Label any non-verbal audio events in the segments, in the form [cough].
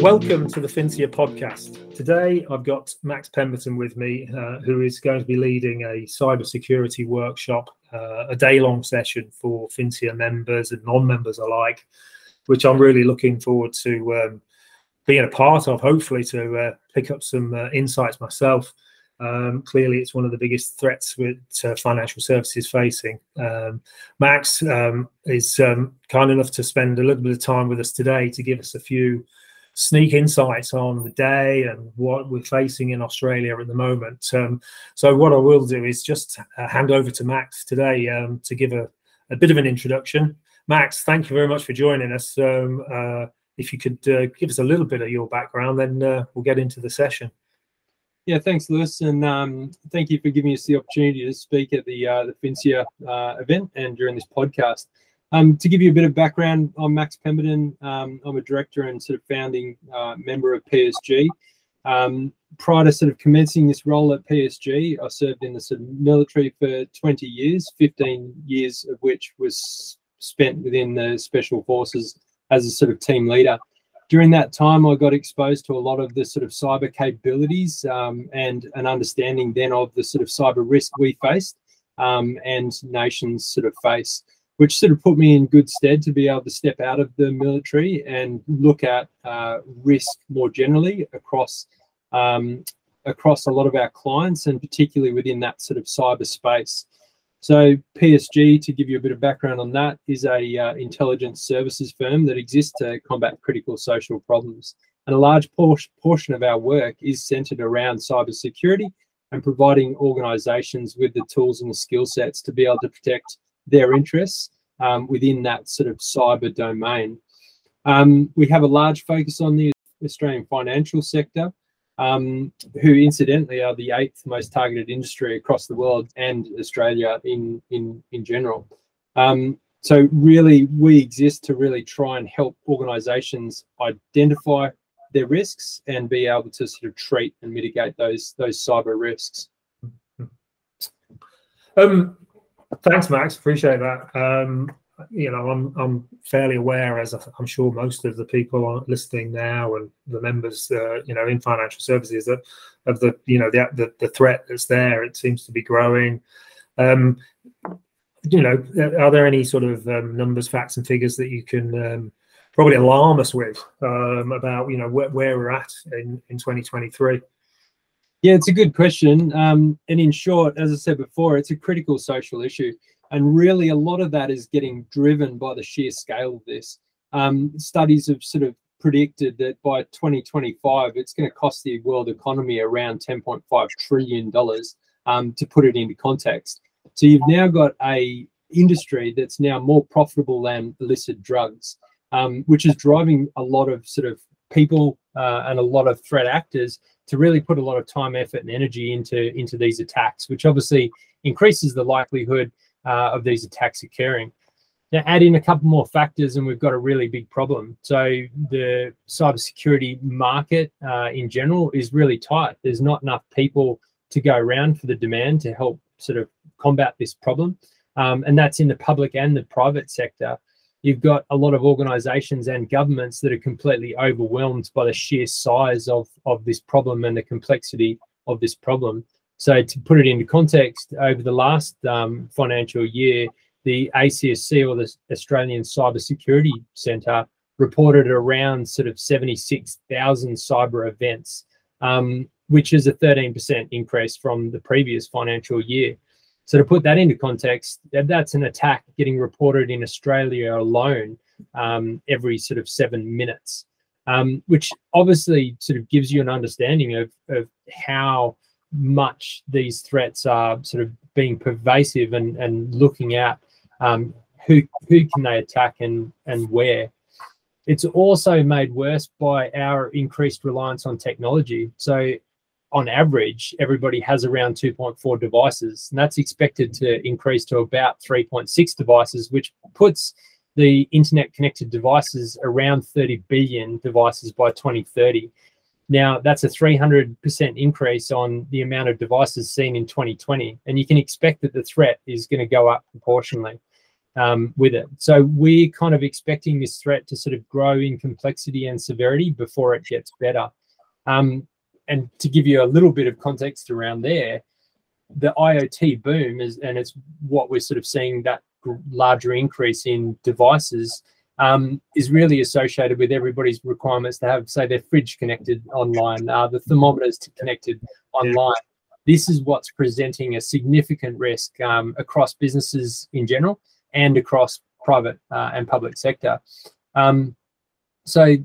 Welcome to the Finsia podcast. Today I've got Max Pemberton with me, uh, who is going to be leading a cybersecurity workshop, uh, a day long session for Finsia members and non members alike, which I'm really looking forward to um, being a part of, hopefully, to uh, pick up some uh, insights myself. Um, clearly, it's one of the biggest threats that uh, financial services facing. Um, Max um, is um, kind enough to spend a little bit of time with us today to give us a few sneak insights on the day and what we're facing in Australia at the moment. Um, so, what I will do is just uh, hand over to Max today um, to give a, a, bit of an introduction. Max, thank you very much for joining us. Uh, if you could uh, give us a little bit of your background, then uh, we'll get into the session. Yeah, thanks, Lewis, and um, thank you for giving us the opportunity to speak at the uh, the Finsia uh, event and during this podcast. Um, to give you a bit of background, I'm Max Pemberton. Um, I'm a director and sort of founding uh, member of PSG. Um, prior to sort of commencing this role at PSG, I served in the sort of military for 20 years, 15 years of which was spent within the special forces as a sort of team leader. During that time, I got exposed to a lot of the sort of cyber capabilities um, and an understanding then of the sort of cyber risk we faced um, and nations sort of face which sort of put me in good stead to be able to step out of the military and look at uh, risk more generally across um, across a lot of our clients and particularly within that sort of cyberspace. So PSG, to give you a bit of background on that, is a uh, intelligence services firm that exists to combat critical social problems. And a large por- portion of our work is centered around cybersecurity and providing organizations with the tools and the skill sets to be able to protect their interests um, within that sort of cyber domain. Um, we have a large focus on the Australian financial sector, um, who incidentally are the eighth most targeted industry across the world and Australia in in in general. Um, so really, we exist to really try and help organisations identify their risks and be able to sort of treat and mitigate those those cyber risks. Um, Thanks, Max. Appreciate that. Um, you know, I'm I'm fairly aware, as I'm sure most of the people are listening now and the members, uh, you know, in financial services, that of the you know the, the, the threat that's there. It seems to be growing. Um, you know, are there any sort of um, numbers, facts, and figures that you can um, probably alarm us with um, about you know where, where we're at in in 2023? Yeah, it's a good question. Um, and in short, as I said before, it's a critical social issue. And really, a lot of that is getting driven by the sheer scale of this. Um, studies have sort of predicted that by 2025, it's going to cost the world economy around $10.5 trillion um, to put it into context. So you've now got a industry that's now more profitable than illicit drugs, um, which is driving a lot of sort of people uh, and a lot of threat actors to really put a lot of time, effort, and energy into into these attacks, which obviously increases the likelihood uh, of these attacks occurring. Now, add in a couple more factors, and we've got a really big problem. So, the cybersecurity market uh, in general is really tight. There's not enough people to go around for the demand to help sort of combat this problem, um, and that's in the public and the private sector you've got a lot of organizations and governments that are completely overwhelmed by the sheer size of, of this problem and the complexity of this problem. So, to put it into context, over the last um, financial year, the ACSC or the Australian Cybersecurity Centre reported around sort of 76,000 cyber events, um, which is a 13% increase from the previous financial year. So to put that into context, that's an attack getting reported in Australia alone um, every sort of seven minutes, um, which obviously sort of gives you an understanding of, of how much these threats are sort of being pervasive and, and looking at um, who who can they attack and and where. It's also made worse by our increased reliance on technology. So on average, everybody has around 2.4 devices, and that's expected to increase to about 3.6 devices, which puts the internet connected devices around 30 billion devices by 2030. Now, that's a 300% increase on the amount of devices seen in 2020, and you can expect that the threat is going to go up proportionally. um, with it. So we're kind of expecting this threat to sort of grow in complexity and severity before it gets better. Um, and to give you a little bit of context around there, the IoT boom is, and it's what we're sort of seeing that larger increase in devices um, is really associated with everybody's requirements to have, say, their fridge connected online, uh, the thermometers connected online. This is what's presenting a significant risk um, across businesses in general and across private uh, and public sector. Um, so,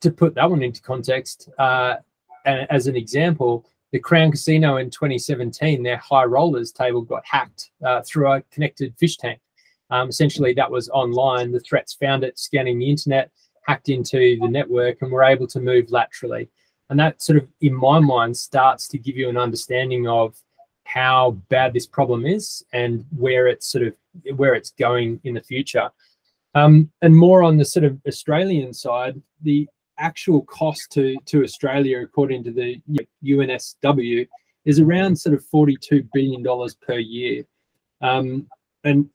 to put that one into context, uh, as an example, the Crown Casino in 2017, their high rollers table got hacked uh, through a connected fish tank. Um, essentially, that was online. The threats found it scanning the internet, hacked into the network, and were able to move laterally. And that sort of, in my mind, starts to give you an understanding of how bad this problem is and where it's sort of where it's going in the future. Um, and more on the sort of Australian side, the actual cost to to Australia, according to the UNSW, is around sort of forty-two billion dollars per year, um, and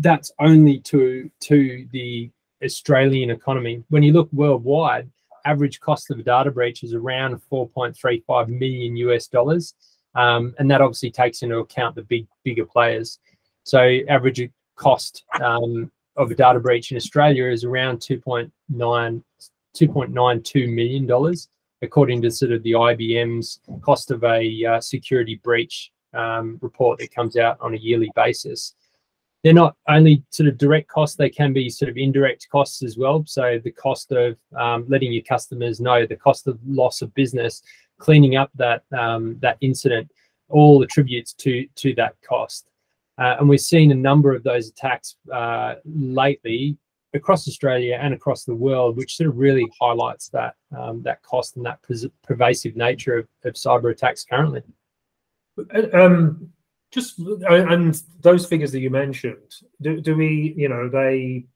that's only to to the Australian economy. When you look worldwide, average cost of a data breach is around 4.35 million US dollars, um, and that obviously takes into account the big bigger players. So average cost um, of a data breach in Australia is around 2.9 2.92 million dollars, according to sort of the IBM's cost of a uh, security breach um, report that comes out on a yearly basis they're not only sort of direct costs, they can be sort of indirect costs as well. So the cost of um, letting your customers know, the cost of loss of business, cleaning up that um, that incident, all attributes to to that cost. Uh, and we've seen a number of those attacks uh, lately across Australia and across the world, which sort of really highlights that um, that cost and that pervasive nature of, of cyber attacks currently. Um, just and those figures that you mentioned, do, do we, you know, they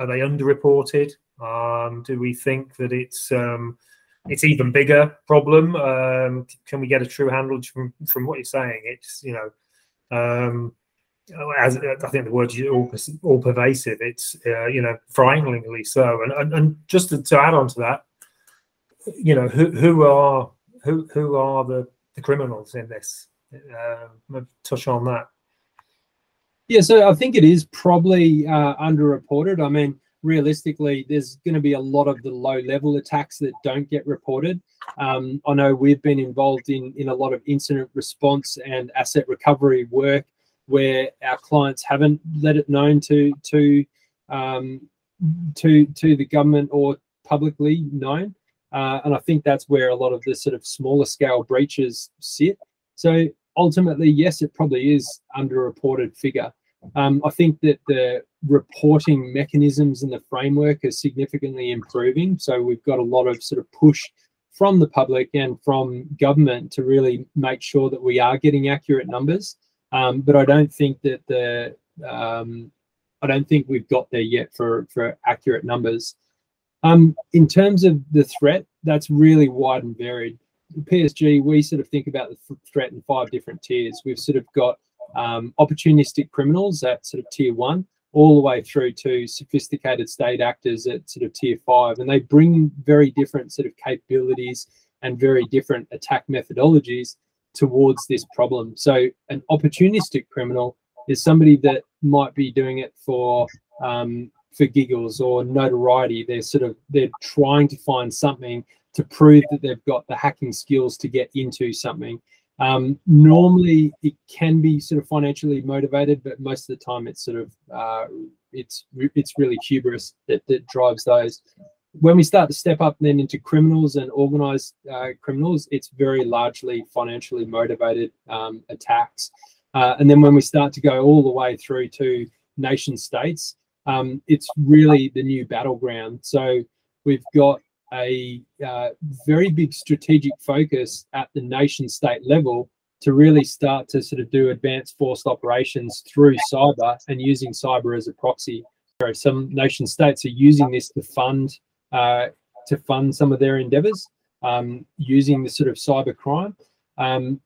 are they underreported? Um, do we think that it's um, it's even bigger problem? Um, can we get a true handle from from what you're saying? It's you know, um, as I think the word all, all pervasive. It's uh, you know frighteningly so. And and, and just to, to, add on to that, you know, who who are who who are the the criminals in this? Uh, touch on that. Yeah, so I think it is probably uh, underreported. I mean, realistically, there's going to be a lot of the low level attacks that don't get reported. Um, I know we've been involved in in a lot of incident response and asset recovery work where our clients haven't let it known to to um, to to the government or publicly known. Uh, and I think that's where a lot of the sort of smaller scale breaches sit. So ultimately, yes, it probably is underreported figure. Um, I think that the reporting mechanisms and the framework are significantly improving. So we've got a lot of sort of push from the public and from government to really make sure that we are getting accurate numbers. Um, but I don't think that the um, I don't think we've got there yet for for accurate numbers. Um, in terms of the threat, that's really wide and varied. PSG, we sort of think about the threat in five different tiers. We've sort of got um, opportunistic criminals at sort of tier one, all the way through to sophisticated state actors at sort of tier five, and they bring very different sort of capabilities and very different attack methodologies towards this problem. So, an opportunistic criminal is somebody that might be doing it for um, for giggles or notoriety. They're sort of they're trying to find something to prove that they've got the hacking skills to get into something. Um, normally, it can be sort of financially motivated, but most of the time, it's sort of uh, it's it's really hubris that, that drives those. When we start to step up then into criminals and organized uh, criminals, it's very largely financially motivated um, attacks. Uh, and then when we start to go all the way through to nation states, um, it's really the new battleground. So we've got a uh, very big strategic focus at the nation state level to really start to sort of do advanced forced operations through cyber and using cyber as a proxy. So some nation states are using this to fund uh, to fund some of their endeavors um, using the sort of cyber crime. Um,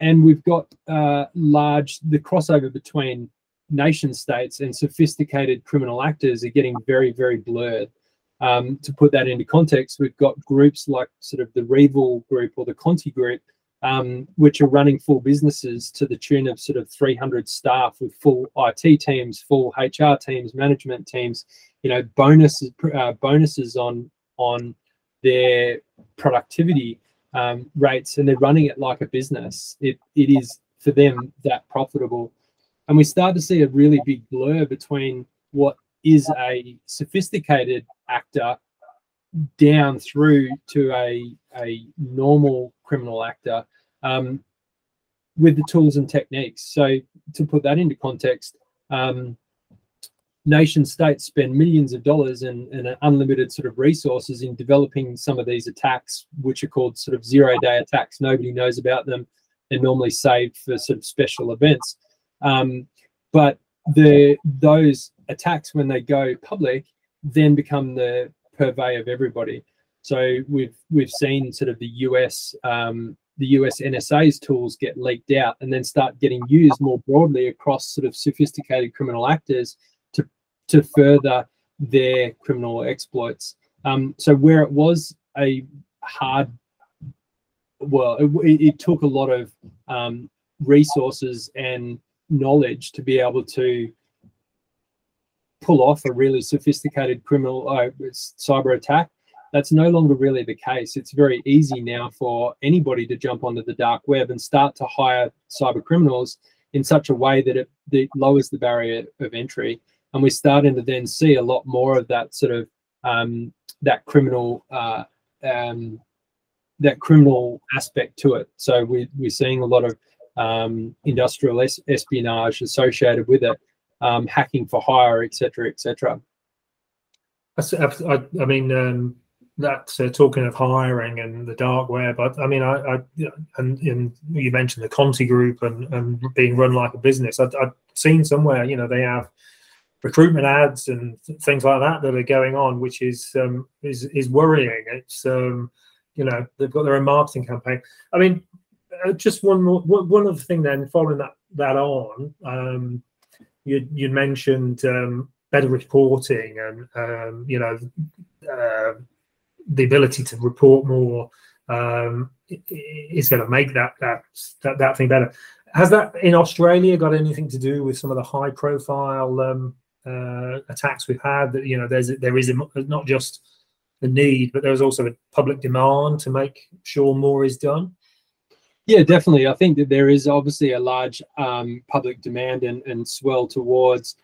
and we've got uh, large the crossover between nation states and sophisticated criminal actors are getting very, very blurred. Um, to put that into context, we've got groups like sort of the Revil group or the Conti group, um, which are running full businesses to the tune of sort of 300 staff with full IT teams, full HR teams, management teams, you know, bonuses uh, bonuses on on their productivity um, rates, and they're running it like a business. It it is for them that profitable, and we start to see a really big blur between what is a sophisticated actor down through to a a normal criminal actor um, with the tools and techniques. So to put that into context, um, nation states spend millions of dollars and, and unlimited sort of resources in developing some of these attacks, which are called sort of zero day attacks. Nobody knows about them. They're normally saved for sort of special events. Um, but the those attacks, when they go public, then become the purvey of everybody. So we've we've seen sort of the US um, the US NSA's tools get leaked out and then start getting used more broadly across sort of sophisticated criminal actors to to further their criminal exploits. Um, so where it was a hard, well, it, it took a lot of um, resources and knowledge to be able to pull off a really sophisticated criminal uh, cyber attack. That's no longer really the case. It's very easy now for anybody to jump onto the dark web and start to hire cyber criminals in such a way that it, it lowers the barrier of entry. And we're starting to then see a lot more of that sort of um, that criminal uh, um, that criminal aspect to it. So we, we're seeing a lot of um, industrial es- espionage associated with it um, hacking for hire, etc., etc. I, I, mean, um, that uh, talking of hiring and the dark web. I, I mean, I, I and, and, you mentioned the Conti Group and, and being run like a business. I, have seen somewhere, you know, they have recruitment ads and things like that that are going on, which is um, is is worrying. It's um, you know they've got their own marketing campaign. I mean, uh, just one more one other thing then, following that that on. Um, you you mentioned um, better reporting and um, you know uh, the ability to report more um, is going to make that, that that that thing better. Has that in Australia got anything to do with some of the high profile um, uh, attacks we've had? That you know, there's there is a, not just the need, but there's also a public demand to make sure more is done. Yeah, definitely. I think that there is obviously a large um, public demand and, and swell towards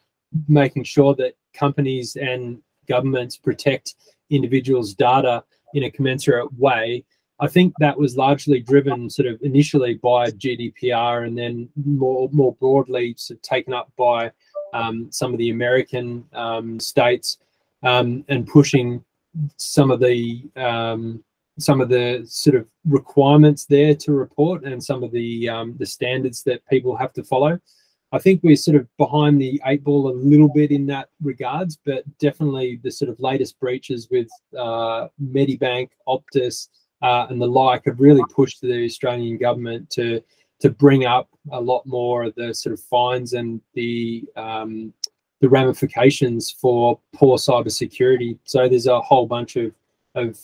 making sure that companies and governments protect individuals' data in a commensurate way. I think that was largely driven sort of initially by GDPR and then more more broadly sort of taken up by um, some of the American um, states um, and pushing some of the um, some of the sort of requirements there to report and some of the um, the standards that people have to follow. I think we're sort of behind the eight ball a little bit in that regards, but definitely the sort of latest breaches with uh, Medibank, Optus, uh, and the like have really pushed the Australian government to to bring up a lot more of the sort of fines and the um, the ramifications for poor cybersecurity. So there's a whole bunch of of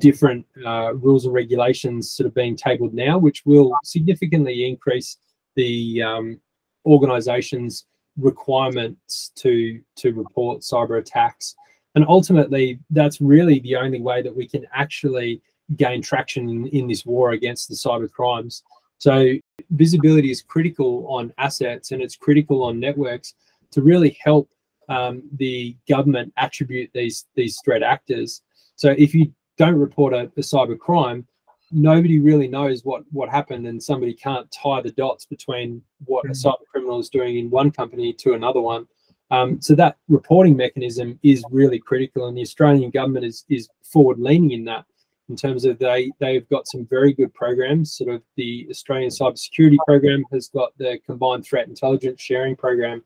different uh, rules and regulations sort of being tabled now, which will significantly increase the um, organization's requirements to to report cyber attacks. And ultimately, that's really the only way that we can actually gain traction in, in this war against the cyber crimes. So visibility is critical on assets and it's critical on networks to really help um, the government attribute these these threat actors so if you don't report a, a cyber crime, nobody really knows what what happened, and somebody can't tie the dots between what mm-hmm. a cyber criminal is doing in one company to another one. Um, so that reporting mechanism is really critical, and the Australian government is is forward leaning in that in terms of they they've got some very good programs. Sort of the Australian Cybersecurity Program has got the Combined Threat Intelligence Sharing Program,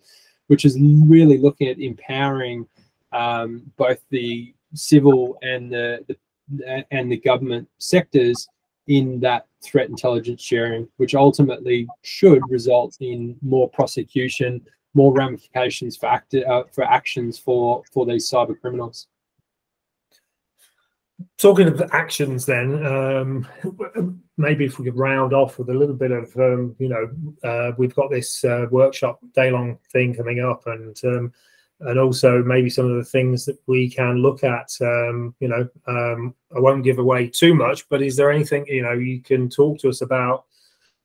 which is really looking at empowering um, both the civil and the, the and the government sectors in that threat intelligence sharing, which ultimately should result in more prosecution, more ramifications for act, uh, for actions for for these cyber criminals. Talking of actions, then um, maybe if we could round off with a little bit of um, you know uh, we've got this uh, workshop day long thing coming up, and um, and also maybe some of the things that we can look at. Um, you know, um, I won't give away too much, but is there anything you know you can talk to us about?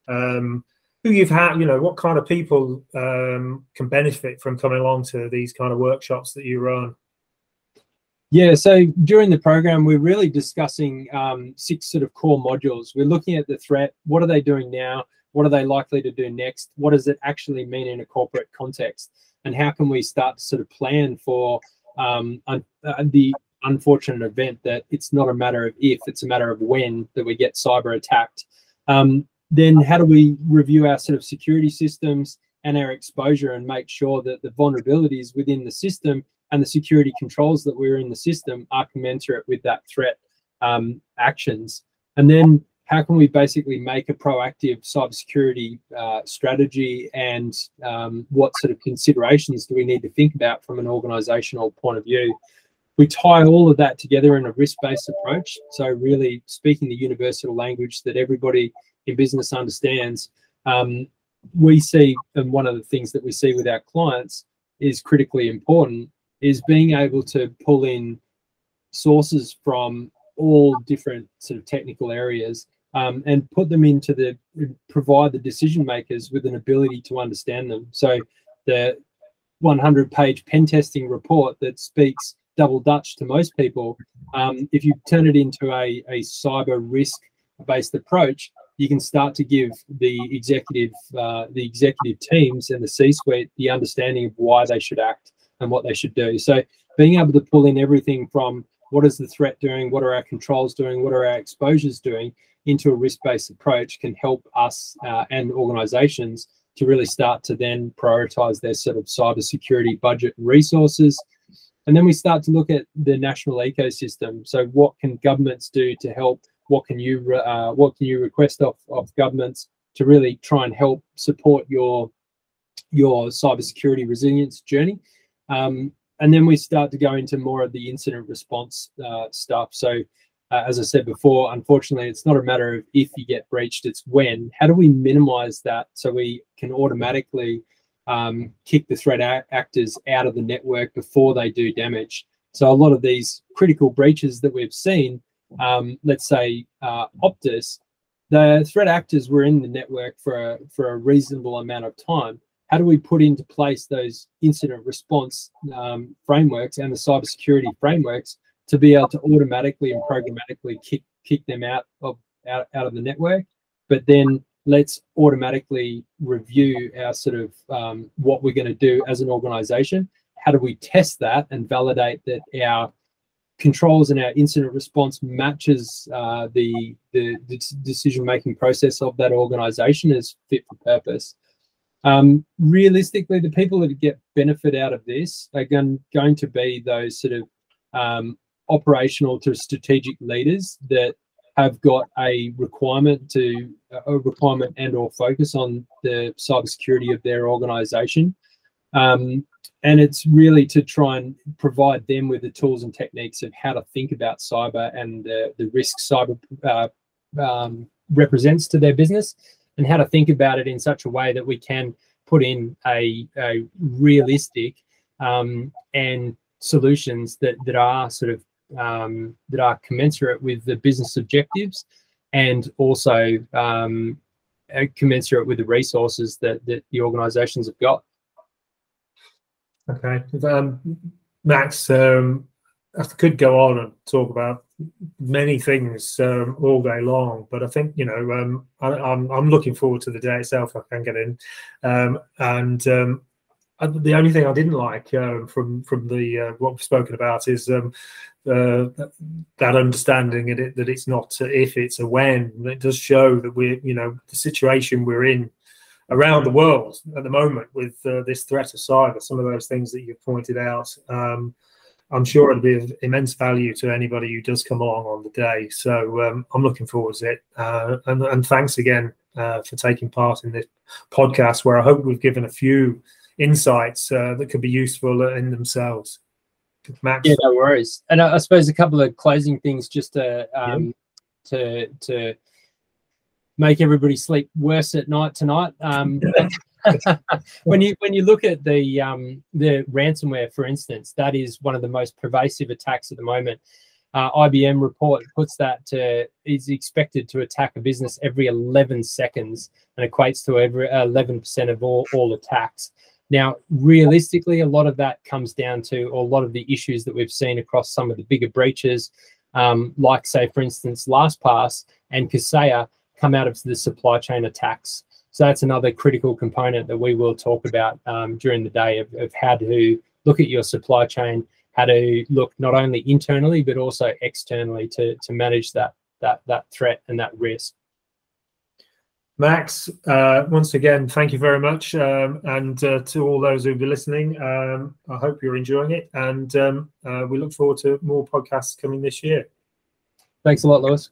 Um, who you've had, you know, what kind of people um, can benefit from coming along to these kind of workshops that you run? Yeah, so during the program, we're really discussing um, six sort of core modules. We're looking at the threat. What are they doing now? What are they likely to do next? What does it actually mean in a corporate context? And how can we start to sort of plan for um, un- uh, the unfortunate event that it's not a matter of if, it's a matter of when that we get cyber attacked. Um, then how do we review our sort of security systems and our exposure and make sure that the vulnerabilities within the system and the security controls that we're in the system are commensurate with that threat um, actions and then how can we basically make a proactive cybersecurity uh, strategy? And um, what sort of considerations do we need to think about from an organizational point of view? We tie all of that together in a risk-based approach. So really speaking the universal language that everybody in business understands, um, we see, and one of the things that we see with our clients is critically important, is being able to pull in sources from all different sort of technical areas um, and put them into the provide the decision makers with an ability to understand them. So the 100 page pen testing report that speaks double Dutch to most people, um, if you turn it into a, a cyber risk based approach, you can start to give the executive uh, the executive teams and the C-suite the understanding of why they should act and what they should do. So being able to pull in everything from what is the threat doing, what are our controls doing, what are our exposures doing into a risk-based approach can help us uh, and organizations to really start to then prioritize their sort of cybersecurity budget resources. And then we start to look at the national ecosystem. So what can governments do to help what can you uh, what can you request of, of governments to really try and help support your your cybersecurity resilience journey. Um, and then we start to go into more of the incident response uh, stuff. So, uh, as I said before, unfortunately, it's not a matter of if you get breached, it's when. How do we minimize that so we can automatically um, kick the threat actors out of the network before they do damage? So, a lot of these critical breaches that we've seen um, let's say uh, Optus, the threat actors were in the network for a, for a reasonable amount of time. How do we put into place those incident response um, frameworks and the cybersecurity frameworks to be able to automatically and programmatically kick kick them out of out, out of the network? But then let's automatically review our sort of um, what we're going to do as an organization. How do we test that and validate that our controls and our incident response matches uh, the, the, the decision making process of that organization is fit for purpose. Um, realistically, the people that get benefit out of this are going, going to be those sort of um, operational to strategic leaders that have got a requirement to a requirement and or focus on the cybersecurity of their organization. Um, and it's really to try and provide them with the tools and techniques of how to think about cyber and the, the risk cyber uh, um, represents to their business and how to think about it in such a way that we can put in a, a realistic um, and solutions that, that are sort of um, that are commensurate with the business objectives and also um, commensurate with the resources that, that the organizations have got. Okay, um, Max, um, I could go on and talk about many things um, all day long, but I think you know um, I, am I'm, I'm looking forward to the day itself. I can get in, um, and um, the only thing I didn't like uh, from from the uh, what we've spoken about is um, uh, that understanding that, it, that it's not if it's a when. It does show that we're you know the situation we're in around the world at the moment with uh, this threat of cyber, some of those things that you've pointed out. Um, I'm sure it'll be of immense value to anybody who does come along on the day. So um, I'm looking forward to it. Uh, and, and, thanks again uh, for taking part in this podcast, where I hope we've given a few insights uh, that could be useful in themselves. Max? Yeah, no worries. And I, I suppose a couple of closing things just to um, yeah. to to make everybody sleep worse at night tonight. Um, [laughs] when you when you look at the um, the ransomware, for instance, that is one of the most pervasive attacks at the moment. Uh, IBM report puts that to, is expected to attack a business every 11 seconds and equates to every 11% of all, all attacks. Now, realistically, a lot of that comes down to or a lot of the issues that we've seen across some of the bigger breaches, um, like, say, for instance, LastPass and Kaseya come out of the supply chain attacks. So that's another critical component that we will talk about um, during the day of, of how to look at your supply chain, how to look not only internally but also externally to to manage that that that threat and that risk. Max, uh, once again, thank you very much. Um, and uh, to all those who've been listening, um, I hope you're enjoying it. And um, uh, we look forward to more podcasts coming this year. Thanks a lot, Lewis.